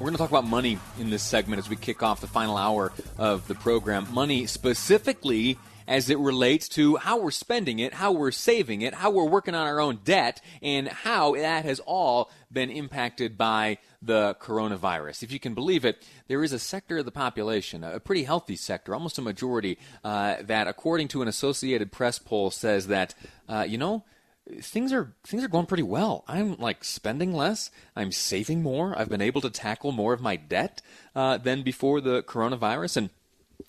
We're going to talk about money in this segment as we kick off the final hour of the program. Money specifically as it relates to how we're spending it, how we're saving it, how we're working on our own debt, and how that has all been impacted by the coronavirus. If you can believe it, there is a sector of the population, a pretty healthy sector, almost a majority, uh, that, according to an Associated Press poll, says that, uh, you know, things are things are going pretty well. I'm like spending less. I'm saving more. I've been able to tackle more of my debt uh, than before the coronavirus, and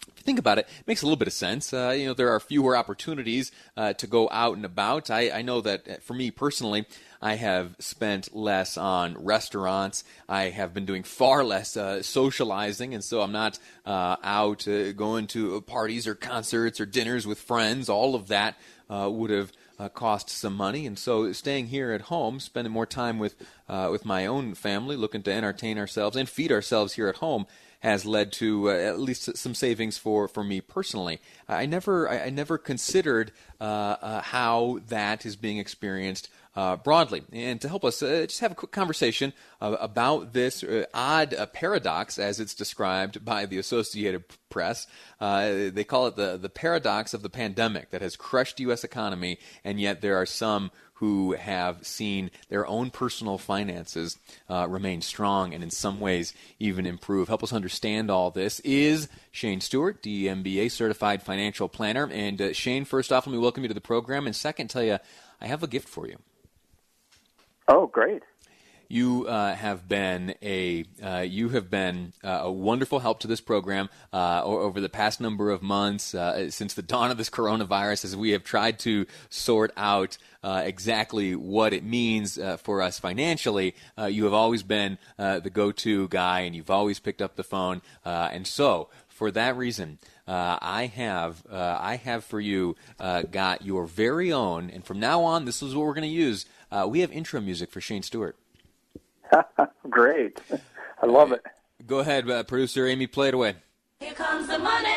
if you think about it, it makes a little bit of sense. Uh, you know, there are fewer opportunities uh, to go out and about. I, I, know that uh, for me personally, I have spent less on restaurants. I have been doing far less uh, socializing, and so I'm not uh, out uh, going to parties or concerts or dinners with friends. All of that would have uh, cost some money, and so staying here at home, spending more time with uh, with my own family, looking to entertain ourselves and feed ourselves here at home, has led to uh, at least some savings for, for me personally. I never I, I never considered uh, uh, how that is being experienced uh, broadly. And to help us uh, just have a quick conversation uh, about this uh, odd uh, paradox, as it's described by the Associated Press. Uh, they call it the, the paradox of the pandemic that has crushed the U.S. economy, and yet there are some who have seen their own personal finances uh, remain strong and in some ways even improve. Help us understand all this is Shane Stewart, DMBA certified financial planner. And uh, Shane, first off, let me welcome you to the program. And second, tell you I have a gift for you. Oh, great. You uh, have been a uh, you have been uh, a wonderful help to this program uh, over the past number of months uh, since the dawn of this coronavirus, as we have tried to sort out uh, exactly what it means for us financially. you have always been the go-to guy, and you've always picked up the phone. and so, for that reason, uh, I have uh, I have for you uh, got your very own, and from now on, this is what we're going to use. we have intro music for Shane Stewart. Great. I love it. Go ahead, uh, producer Amy, play it away. Here comes the money.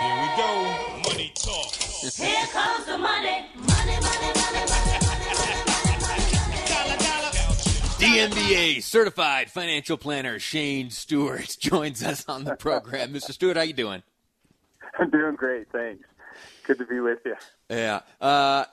Here we go. Money talk. Here comes the money. Money, money, money, money, DMBA certified financial planner Shane Stewart joins us on the program. Mr. Stewart, how you doing? I'm doing great, thanks. Good to be with you. Yeah. Uh,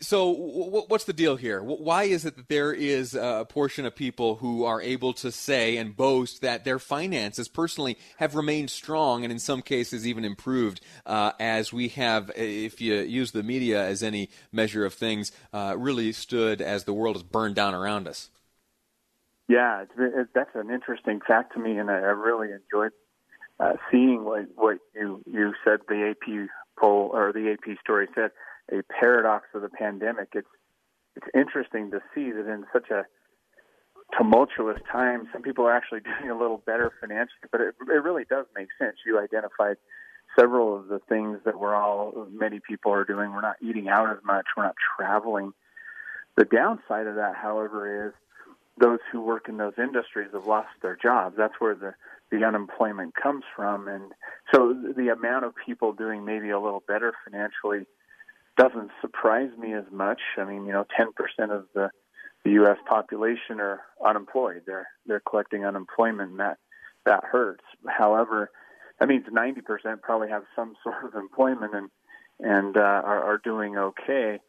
so w- what's the deal here? Why is it that there is a portion of people who are able to say and boast that their finances personally have remained strong and in some cases even improved uh, as we have, if you use the media as any measure of things, uh, really stood as the world has burned down around us? Yeah, it's, it, that's an interesting fact to me, and I, I really enjoyed uh, seeing what, what you you The AP poll or the AP story said a paradox of the pandemic. It's it's interesting to see that in such a tumultuous time, some people are actually doing a little better financially. But it, it really does make sense. You identified several of the things that we're all, many people are doing. We're not eating out as much. We're not traveling. The downside of that, however, is those who work in those industries have lost their jobs. That's where the the unemployment comes from, and so the amount of people doing maybe a little better financially doesn't surprise me as much. I mean, you know, 10% of the the U.S. population are unemployed. They're they're collecting unemployment, and that that hurts. However, that means 90% probably have some sort of employment and and uh, are, are doing okay.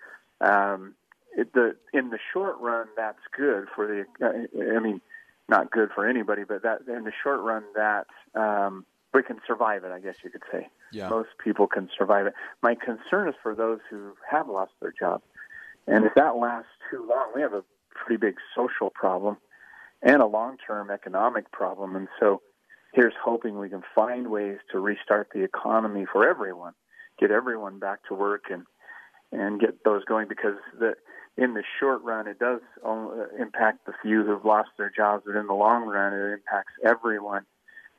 Um, it, the in the short run, that's good for the. Uh, I mean, not good for anybody, but that in the short run, that um, we can survive it. I guess you could say. Yeah. Most people can survive it. My concern is for those who have lost their job, and if that lasts too long, we have a pretty big social problem and a long-term economic problem. And so, here's hoping we can find ways to restart the economy for everyone, get everyone back to work, and and get those going because the in the short run it does only impact the few who've lost their jobs, but in the long run it impacts everyone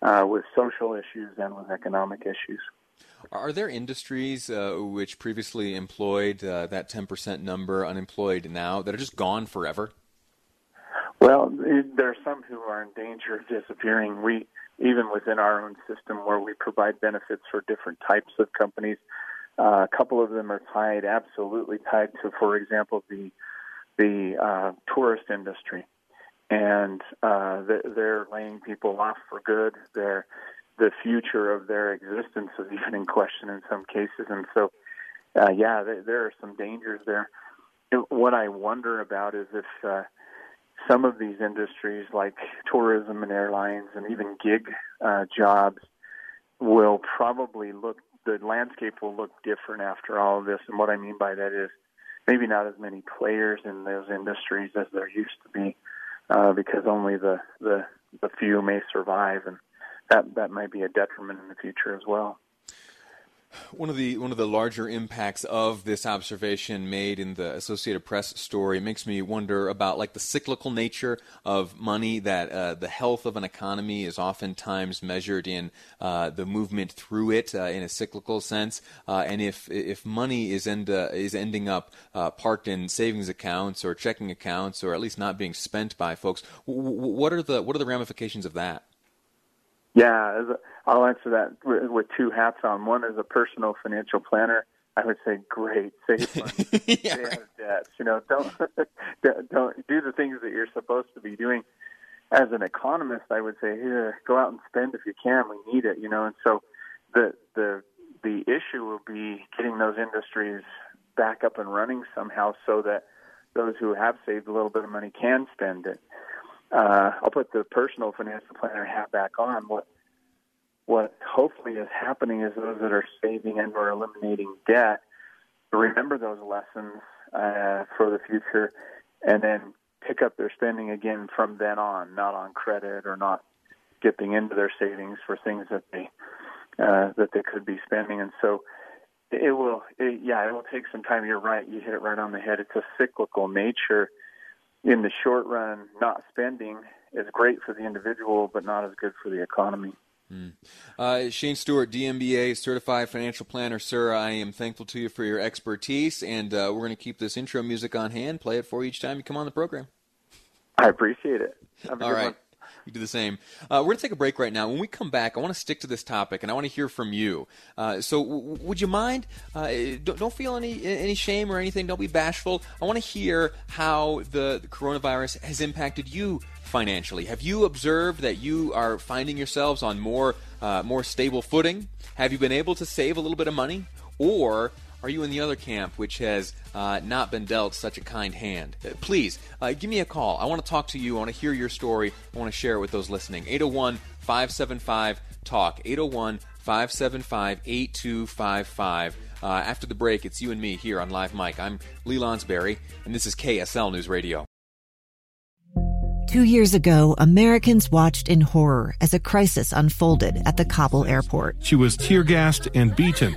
uh, with social issues and with economic issues. Are there industries uh, which previously employed uh, that 10% number unemployed now that are just gone forever? Well, there are some who are in danger of disappearing. We, even within our own system, where we provide benefits for different types of companies, uh, a couple of them are tied, absolutely tied to, for example, the the uh, tourist industry, and uh, th- they're laying people off for good. They're the future of their existence is even in question in some cases, and so, uh, yeah, there, there are some dangers there. What I wonder about is if uh, some of these industries like tourism and airlines and even gig uh, jobs will probably look the landscape will look different after all of this. And what i mean by that is maybe not as many players in those industries as there used to be uh, because only the, the the few may survive. And that that might be a detriment in the future as well One of the one of the larger impacts of this observation made in the Associated Press story makes me wonder about like the cyclical nature of money. That uh, the health of an economy is oftentimes measured in uh, the movement through it uh, in a cyclical sense, uh, and if if money is end uh, is ending up uh, parked in savings accounts or checking accounts or at least not being spent by folks, w- w- what are the what are the ramifications of that? Yeah, I'll answer that with, with two hats on. One is a personal financial planner, I would say, great, save money, stay out of debt. You know, don't don't do the things that you're supposed to be doing. As an economist, I would say, here, go out and spend if you can. We need it. You know, and so the the the issue will be getting those industries back up and running somehow, so that those who have saved a little bit of money can spend it uh, I'll put the personal financial planner hat back on. What what hopefully is happening is those that are saving and or eliminating debt remember those lessons uh, for the future, and then pick up their spending again from then on, not on credit or not dipping into their savings for things that they uh, that they could be spending. And so it will, it, yeah, it will take some time. You're right. You hit it right on the head. It's a cyclical nature in the short run, not spending is great for the individual, but not as good for the economy. Uh, Shane Stewart, DMBA certified financial planner, sir. I am thankful to you for your expertise, and uh, we're going to keep this intro music on hand. Play it for you each time you come on the program. I appreciate it. Have a All good right. one. You do the same. Uh, we're going to take a break right now. When we come back, I want to stick to this topic, and I want to hear from you. Uh, so, w- would you mind? Uh, don't, don't feel any any shame or anything. Don't be bashful. I want to hear how the, the coronavirus has impacted you financially. Have you observed that you are finding yourselves on more uh, more stable footing? Have you been able to save a little bit of money, or are you in the other camp, which has uh, not been dealt such a kind hand? Uh, please uh, give me a call. I want to talk to you. I want to hear your story. I want to share it with those listening. 801 575 TALK. 801 575 8255. Uh, After the break, it's you and me here on Live Mic. I'm Lee Lonsberry, and this is KSL News Radio. Two years ago, Americans watched in horror as a crisis unfolded at the Kabul airport. She was tear gassed and beaten.